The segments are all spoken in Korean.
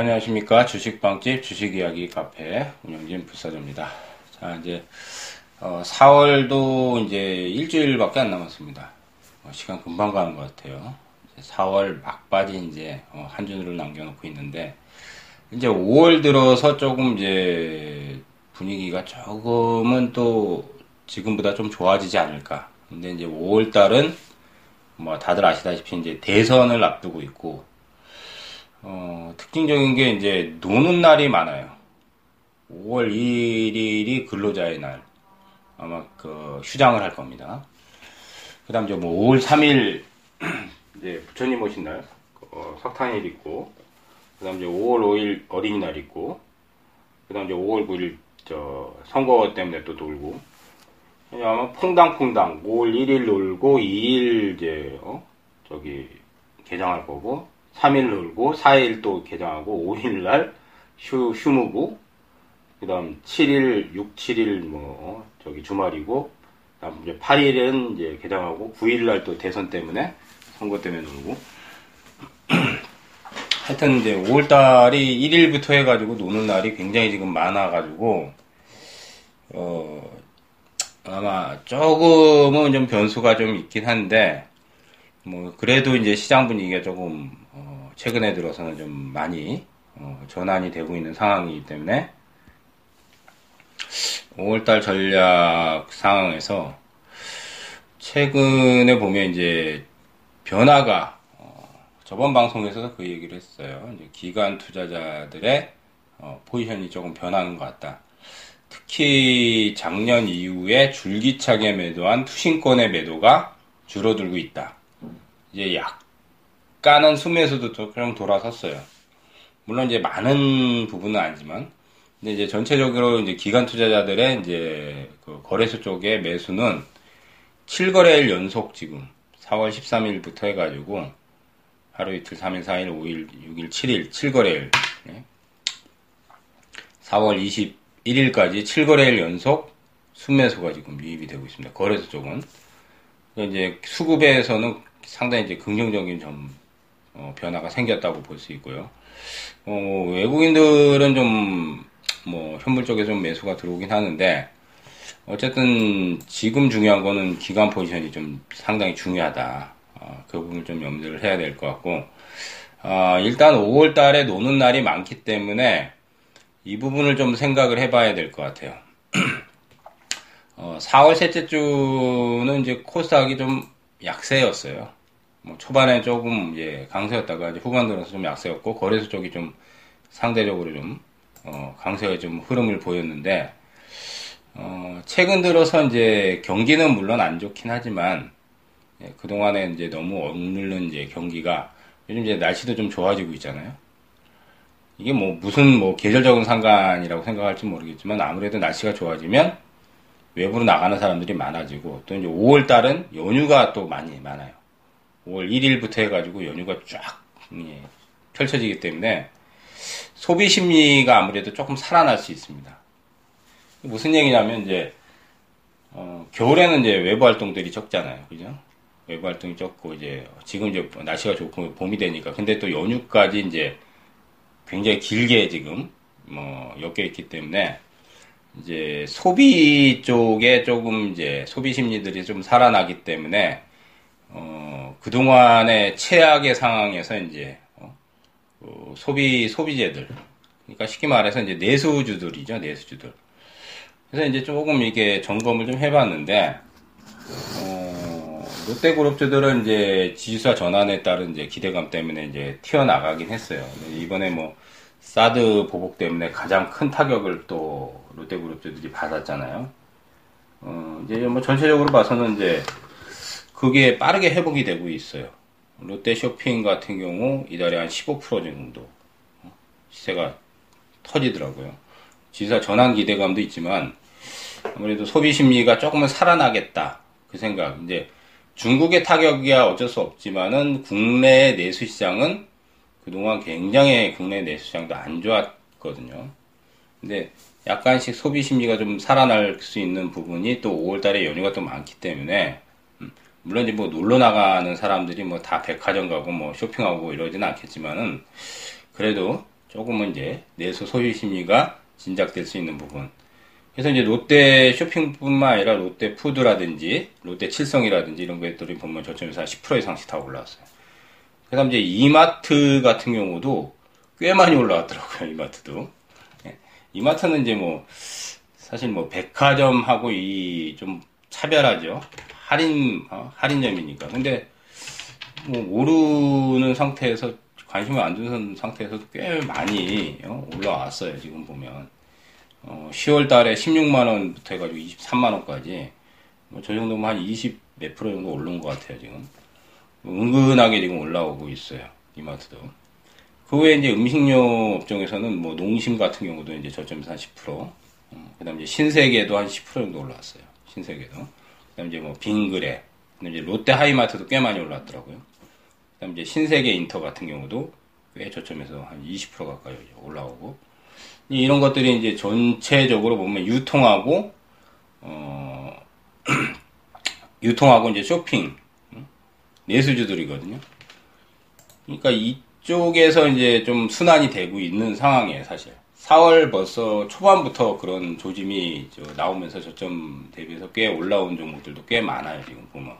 안녕하십니까. 주식방집 주식이야기 카페 운영진 불사조입니다. 자, 이제, 어, 4월도 이제 일주일밖에 안 남았습니다. 어, 시간 금방 가는 것 같아요. 4월 막바지 이제, 어, 한 주를 남겨놓고 있는데, 이제 5월 들어서 조금 이제 분위기가 조금은 또 지금보다 좀 좋아지지 않을까. 근데 이제 5월 달은 뭐 다들 아시다시피 이제 대선을 앞두고 있고, 어, 특징적인 게 이제 노는 날이 많아요. 5월 1일이 근로자의 날. 아마 그 휴장을 할 겁니다. 그 다음 이제 뭐 5월 3일 이제 부처님 오신 날, 어, 석탄일 있고, 그 다음 이제 5월 5일 어린이날 있고, 그 다음 이제 5월 9일 저 선거 때문에 또 놀고, 아마 퐁당퐁당 5월 1일 놀고 2일 이제 어 저기 개장할 거고 3일 놀고 4일 또 개장하고 5일 날 휴, 휴무고 그 다음 7일 6, 7일 뭐 저기 주말이고 그다음 이제 8일은 이제 개장하고 9일 날 또 대선 때문에 선거 때문에 놀고. 하여튼 이제 5월 달이 1일부터 해 가지고 노는 날이 굉장히 지금 많아 가지고 어 아마 조금은 좀 변수가 좀 있긴 한데 뭐 그래도 이제 시장 분위기가 조금 어 최근에 들어서는 좀 많이 어 전환이 되고 있는 상황이기 때문에 5월달 전략 상황에서 최근에 보면 이제 변화가 어 저번 방송에서도 그 얘기를 했어요. 기관 투자자들의 어 포지션이 조금 변하는 것 같다. 특히 작년 이후에 줄기차게 매도한 투신권의 매도가 줄어들고 있다. 이제 약 간은 수매수도 좀 돌아섰어요. 물론 이제 많은 부분은 아니지만, 근데 이제 전체적으로 이제 기관 투자자들의 이제 그 거래소 쪽의 매수는 7거래일 연속 지금 4월 13일부터 해가지고 하루 이틀 3일, 4일, 5일, 6일, 7일, 7거래일. 4월 20 1일까지 7거래일 연속 순매수가 지금 유입이 되고 있습니다. 거래소 쪽은. 이제 수급에서는 상당히 이제 긍정적인 점, 어, 변화가 생겼다고 볼 수 있고요. 어, 외국인들은 좀, 뭐, 현물 쪽에 좀 매수가 들어오긴 하는데, 어쨌든 지금 중요한 거는 기관 포지션이 좀 상당히 중요하다. 어, 그 부분을 좀 염두를 해야 될 것 같고, 어, 일단 5월 달에 노는 날이 많기 때문에, 이 부분을 좀 생각을 해봐야 될 것 같아요. 어, 4월 셋째 주는 이제 코스닥이 좀 약세였어요. 뭐 초반에 조금 이제 강세였다가 이제 후반 들어서 좀 약세였고 거래소 쪽이 좀 상대적으로 좀 어, 강세의 좀 흐름을 보였는데 어, 최근 들어서 이제 경기는 물론 안 좋긴 하지만 예, 그 동안에 이제 너무 억눌른 이제 경기가 요즘 이제 날씨도 좀 좋아지고 있잖아요. 이게 뭐 무슨 뭐 계절적인 상관이라고 생각할지 모르겠지만 아무래도 날씨가 좋아지면 외부로 나가는 사람들이 많아지고 또 이제 5월 달은 연휴가 또 많이 많아요. 5월 1일부터 해가지고 연휴가 쫙 예, 펼쳐지기 때문에 소비 심리가 아무래도 조금 살아날 수 있습니다. 무슨 얘기냐면 이제 어, 겨울에는 이제 외부 활동들이 적잖아요, 그죠? 외부 활동이 적고 이제 지금 이제 날씨가 좋고 봄이 되니까 근데 또 연휴까지 이제 굉장히 길게 지금 뭐 엮여 있기 때문에 이제 소비 쪽에 조금 이제 소비 심리들이 좀 살아나기 때문에 어 그동안의 최악의 상황에서 이제 어, 어 소비 소비재들 그러니까 쉽게 말해서 이제 내수주들이죠 내수주들 그래서 이제 조금 이게 점검을 좀 해봤는데 어, 롯데그룹주들은 이제 지수화 전환에 따른 이제 기대감 때문에 이제 튀어나가긴 했어요. 이번에 뭐 사드 보복 때문에 가장 큰 타격을 또 롯데그룹주들이 받았잖아요. 어, 이제 뭐 전체적으로 봐서는 이제 그게 빠르게 회복이 되고 있어요. 롯데 쇼핑 같은 경우 이달에 한 15% 정도 시세가 터지더라고요. 지사 전환 기대감도 있지만 아무래도 소비 심리가 조금은 살아나겠다 그 생각. 이제 중국의 타격이야 어쩔 수 없지만은 국내 내수 시장은 그동안 굉장히 국내 내수 시장도 안 좋았거든요. 근데 약간씩 소비 심리가 좀 살아날 수 있는 부분이 또 5월 달에 연휴가 또 많기 때문에 음, 물론 이제 뭐 놀러 나가는 사람들이 뭐 다 백화점 가고 뭐 쇼핑하고 이러지는 않겠지만은 그래도 조금은 이제 내수 소비 심리가 진작될 수 있는 부분. 그래서 이제 롯데 쇼핑뿐만 아니라 롯데 푸드라든지 롯데 칠성이라든지 이런 것들이 보면 저점에서 한 10% 이상씩 다 올라왔어요. 그다음 이제 이마트 같은 경우도 꽤 많이 올라왔더라고요. 이마트도. 예. 이마트는 이제 뭐 사실 뭐 백화점하고 이 좀 차별하죠. 할인 어? 할인점이니까. 근데 뭐 모르는 상태에서 관심을 안 두는 상태에서도 꽤 많이 어? 올라왔어요. 지금 보면 어, 10월 달에 16만 원부터 해가지고 23만 원까지 뭐 저 정도면 한 20 몇 프로 정도 오른 것 같아요. 지금 은근하게 지금 올라오고 있어요. 이마트도. 그 외에 이제 음식료 업종에서는 뭐 농심 같은 경우도 이제 저점에서 한 10%, 어, 그 다음에 신세계도 한 10% 정도 올라왔어요. 신세계도. 그 다음에 이제 뭐 빙그레, 그 다음에 이제 롯데 하이마트도 꽤 많이 올랐더라고요. 그 다음에 이제 신세계 인터 같은 경우도 꽤 저점에서 한 20% 가까이 올라오고, 이런 것들이 이제 전체적으로 보면 유통하고, 어, 유통하고 이제 쇼핑, 내수주들이거든요. 그러니까 이쪽에서 이제 좀 순환이 되고 있는 상황이에요, 사실. 4월 벌써 초반부터 그런 조짐이 나오면서 저점 대비해서 꽤 올라온 종목들도 꽤 많아요, 지금 보면.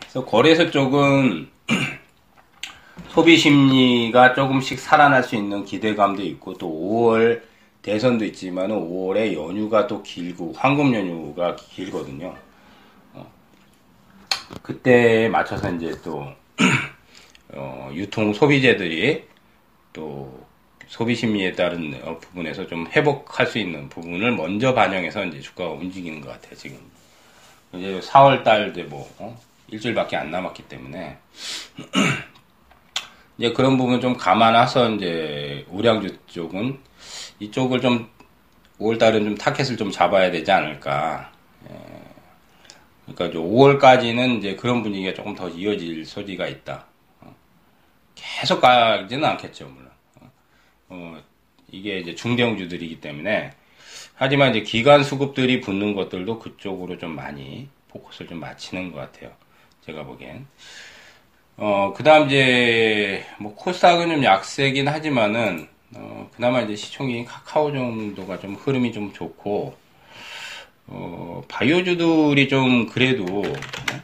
그래서 거래소 쪽은 소비 심리가 조금씩 살아날 수 있는 기대감도 있고 또 5월 대선도 있지만 5월에 연휴가 또 길고 황금 연휴가 길거든요. 어. 그때에 맞춰서 이제 또 어, 유통 소비재들이 또 소비 심리에 따른 어, 부분에서 좀 회복할 수 있는 부분을 먼저 반영해서 이제 주가가 움직이는 것 같아요 지금 이제 4월 달 이제 뭐 어? 일주일밖에 안 남았기 때문에 이제 그런 부분 좀 감안해서 이제 우량주 쪽은 이쪽을 좀 5월 달은 좀 타켓을 좀 잡아야 되지 않을까. 예. 그러니까 5월까지는 이제 그런 분위기가 조금 더 이어질 소지가 있다. 어. 계속 가지는 않겠죠, 물론. 어, 이게 이제 중대형주들이기 때문에. 하지만 이제 기간 수급들이 붙는 것들도 그쪽으로 좀 많이 포커스를 좀 맞추는 것 같아요. 제가 보기엔. 어, 그 다음 이제, 뭐, 코스닥은 좀 약세긴 하지만은, 어, 그나마 이제 시총이 카카오 정도가 좀 흐름이 좀 좋고, 어, 바이오주들이 좀 그래도, 네?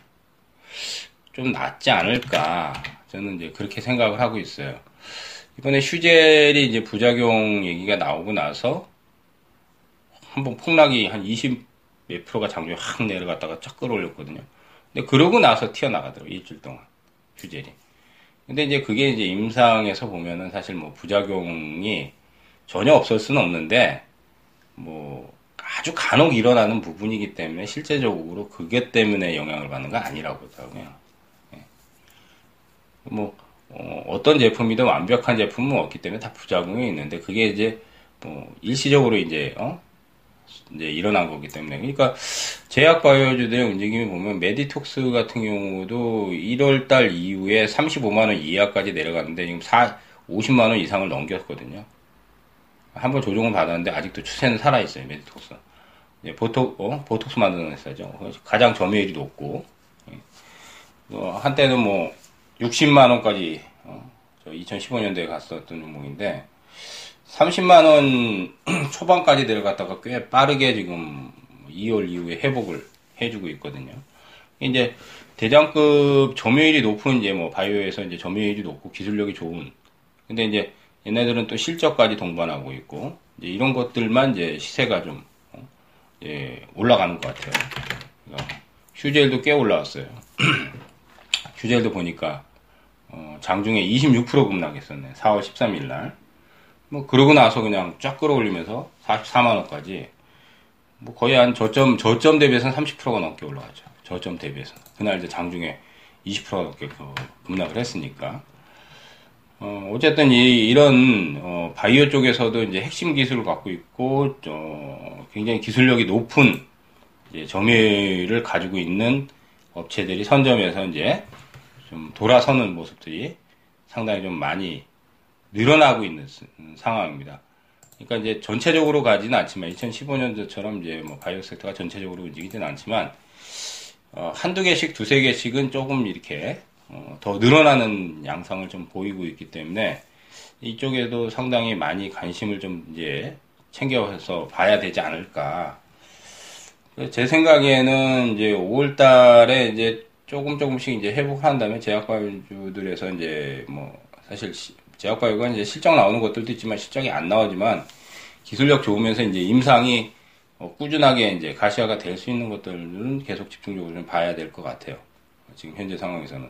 좀 낫지 않을까. 저는 이제 그렇게 생각을 하고 있어요. 이번에 슈젤이 이제 부작용 얘기가 나오고 나서, 한번 폭락이 한 20 몇 프로가 장중에 확 내려갔다가 쫙 끌어올렸거든요. 근데 그러고 나서 튀어나가더라고요. 일주일 동안. 휴젤이. 근데 이제 그게 이제 임상에서 보면은 사실 뭐 부작용이 전혀 없을 수는 없는데 뭐 아주 간혹 일어나는 부분이기 때문에 실제적으로 그게 때문에 영향을 받는 건 아니라고 하더라고요. 예. 뭐 어, 떤 제품이든 완벽한 제품은 없기 때문에 다 부작용이 있는데 그게 이제 뭐 일시적으로 이제 어 이제 일어난 거기 때문에. 그러니까 제약 바이오주들의 움직임을 보면 메디톡스 같은 경우도 1월 달 이후에 35만 원 이하까지 내려갔는데 지금 4, 50만 원 이상을 넘겼거든요. 한번 조정을 받았는데 아직도 추세는 살아 있어요. 메디톡스. 보톡 어? 보톡스 만드는 회사죠. 가장 점유율이 높고 예. 어, 한때는 뭐 60만 원까지 어, 2015년도에 갔었던 종목인데 30만 원 초반까지 내려갔다가 꽤 빠르게 지금 2월 이후에 회복을 해주고 있거든요. 이제 대장급 점유율이 높은 이제 뭐 바이오에서 이제 점유율이 높고 기술력이 좋은. 근데 이제 얘네들은 또 실적까지 동반하고 있고 이제 이런 것들만 이제 시세가 좀 어, 예, 올라가는 것 같아요. 휴젤도 꽤 올라왔어요. 휴젤도 보니까 어, 장중에 26% 급락했었네. 4월 13일 날. 뭐 그러고 나서 그냥 쫙 끌어올리면서 44만 원까지 뭐 거의 한 저점 저점 대비해서는 30%가 넘게 올라가죠. 저점 대비해서 그날 이제 장중에 20%가 넘게 그 급락을 했으니까 어, 어쨌든 이, 이런 어, 바이오 쪽에서도 이제 핵심 기술을 갖고 있고 어, 굉장히 기술력이 높은 이제 점유율을 가지고 있는 업체들이 선점해서 이제 좀 돌아서는 모습들이 상당히 좀 많이 늘어나고 있는 상황입니다. 그러니까 이제 전체적으로 가지는 않지만 2015년도처럼 이제 뭐 바이오 섹터가 전체적으로 움직이지는 않지만 어, 한두 개씩 두세 개씩은 조금 이렇게 어, 더 늘어나는 양상을 좀 보이고 있기 때문에 이쪽에도 상당히 많이 관심을 좀 이제 챙겨서 봐야 되지 않을까. 제 생각에는 이제 5월 달에 이제 조금 조금씩 이제 회복한다면 제약바이오주들에서 이제 뭐 사실 제약바이오가 이제 실적 나오는 것들도 있지만 실적이 안 나오지만 기술력 좋으면서 이제 임상이 어, 꾸준하게 이제 가시화가 될 수 있는 것들은 계속 집중적으로 좀 봐야 될 것 같아요. 지금 현재 상황에서는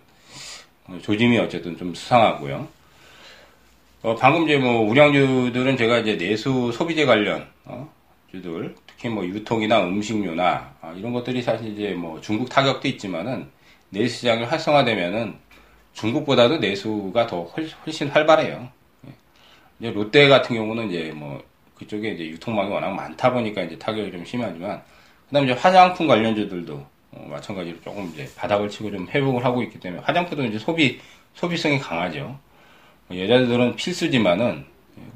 어, 조짐이 어쨌든 좀 수상하고요. 어, 방금 이제 뭐 우량주들은 제가 이제 내수 소비재 관련 어, 주들 특히 뭐 유통이나 음식료나 아, 이런 것들이 사실 이제 뭐 중국 타격도 있지만은 내수 시장을 활성화되면은 중국보다도 내수가 더 훨씬 활발해요. 예. 이제 롯데 같은 경우는 이제 뭐 그쪽에 이제 유통망이 워낙 많다 보니까 이제 타격이 좀 심하지만 그다음에 이제 화장품 관련주들도 어, 마찬가지로 조금 이제 바닥을 치고 좀 회복을 하고 있기 때문에 화장품도 이제 소비 소비성이 강하죠. 여자들은 필수지만은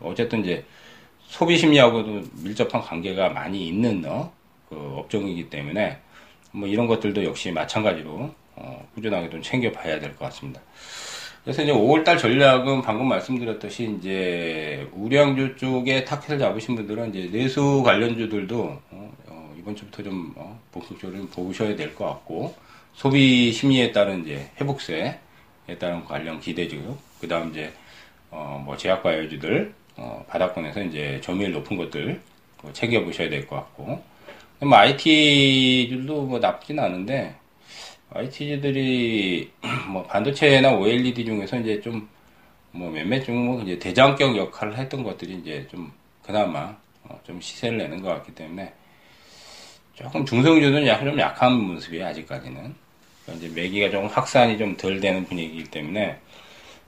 어쨌든 이제 소비 심리하고도 밀접한 관계가 많이 있는 어, 그 업종이기 때문에 뭐 이런 것들도 역시 마찬가지로 어, 꾸준하게 좀 챙겨봐야 될 것 같습니다. 그래서 이제 5월달 전략은 방금 말씀드렸듯이 이제 우량주 쪽에 타켓을 잡으신 분들은 이제 내수 관련주들도 어, 어, 이번 주부터 좀 어, 본격적으로 좀 보셔야 될 것 같고 소비 심리에 따른 이제 회복세에 따른 관련 기대주 그 다음 이제 어, 뭐 제약바이오주들 어, 바닥권에서 이제 점유율 높은 것들 챙겨 보셔야 될 것 같고 뭐 IT들도 뭐 나쁘진 않은데 IT들이 뭐 반도체나 OLED 중에서 이제 좀 뭐 몇몇 중뭐 이제 대장격 역할을 했던 것들이 이제 좀 그나마 어, 좀 시세를 내는 것 같기 때문에 조금 중성주는 약간 좀 약한 모습이에요 아직까지는 그러니까 이제 매기가 조금 확산이 좀 덜 되는 분위기이기 때문에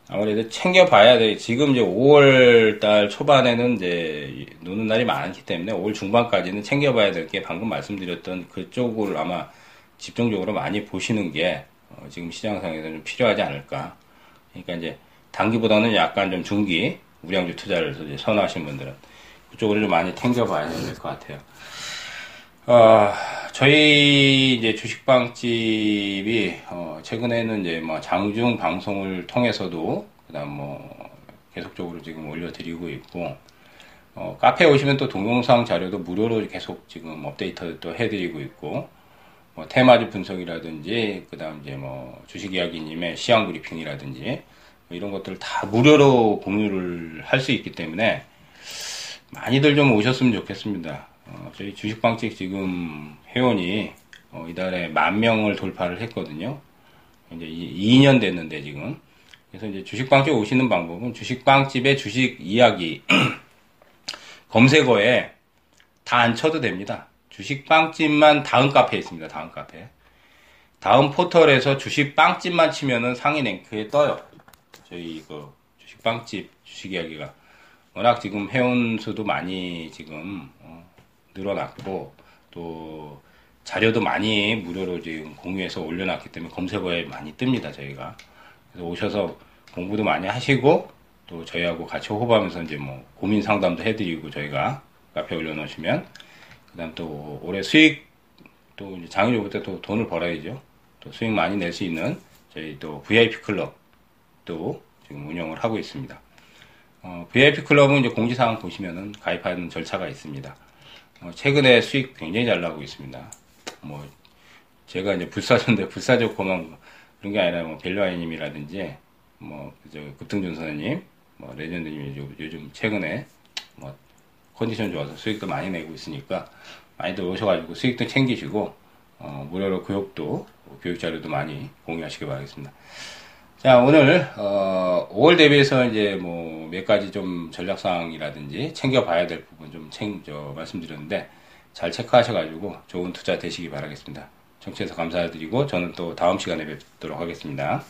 아무래도 챙겨봐야 돼. 지금 이제 5월 달 초반에는 이제 노는 날이 많기 때문에 5월 중반까지는 챙겨봐야 될 게 방금 말씀드렸던 그쪽을 아마 집중적으로 많이 보시는 게 어, 지금 시장상에서 좀 필요하지 않을까. 그러니까 이제 단기보다는 약간 좀 중기 우량주 투자를 선호하시는 분들은 그쪽으로 좀 많이 챙겨봐야 될 것 같아요. 어, 저희 이제 주식방집이 어, 최근에는 이제 뭐 장중 방송을 통해서도 그다음 뭐 계속적으로 지금 올려드리고 있고 어, 카페에 오시면 또 동영상 자료도 무료로 계속 지금 업데이트 또 해드리고 있고 뭐 테마주 분석이라든지 그다음 이제 뭐 주식 이야기님의 시황 브리핑이라든지 뭐 이런 것들을 다 무료로 공유를 할 수 있기 때문에 많이들 좀 오셨으면 좋겠습니다. 어, 저희 주식방책 지금 회원이 어, 이달에 만 명을 돌파를 했거든요. 이제 2년 됐는데 지금. 그래서 이제 주식방집 오시는 방법은 주식방집의 주식 이야기 검색어에 다 안 쳐도 됩니다. 주식 빵집만 다음 카페에 있습니다. 다음 카페. 다음 포털에서 주식 빵집만 치면은 상위 랭크에 떠요. 저희 그 주식 빵집 주식 이야기가 워낙 지금 회원 수도 많이 지금 어, 늘어났고 또 자료도 많이 무료로 지금 공유해서 올려놨기 때문에 검색어에 많이 뜹니다 저희가 그래서 오셔서 공부도 많이 하시고 또 저희하고 같이 호흡하면서 이제 뭐 고민 상담도 해드리고 저희가 카페 올려놓으시면 그다음 또 올해 수익 또 이제 장유부터 또 돈을 벌어야죠 또 수익 많이 낼 수 있는 저희 또 VIP 클럽도 지금 운영을 하고 있습니다. 어, VIP 클럽은 이제 공지사항 보시면은 가입하는 절차가 있습니다. 어, 최근에 수익 굉장히 잘 나고 있습니다. 뭐 제가 이제 불사조인데 불사조 고만 그런 게 아니라 뭐 벨루아이님이라든지 뭐 급등준 선생님, 뭐 레전드님이 요즘 최근에 뭐 컨디션 좋아서 수익도 많이 내고 있으니까 많이들 오셔가지고 수익도 챙기시고 어, 무료로 교육도 교육 자료도 많이 공유하시기 바라겠습니다. 자 오늘 어, 5월 대비해서 이제 뭐 몇 가지 좀 전략 사항이라든지 챙겨봐야 될 부분 좀 챙겨 말씀드렸는데 잘 체크하셔가지고 좋은 투자 되시기 바라겠습니다. 청취해서 감사드리고 저는 또 다음 시간에 뵙도록 하겠습니다.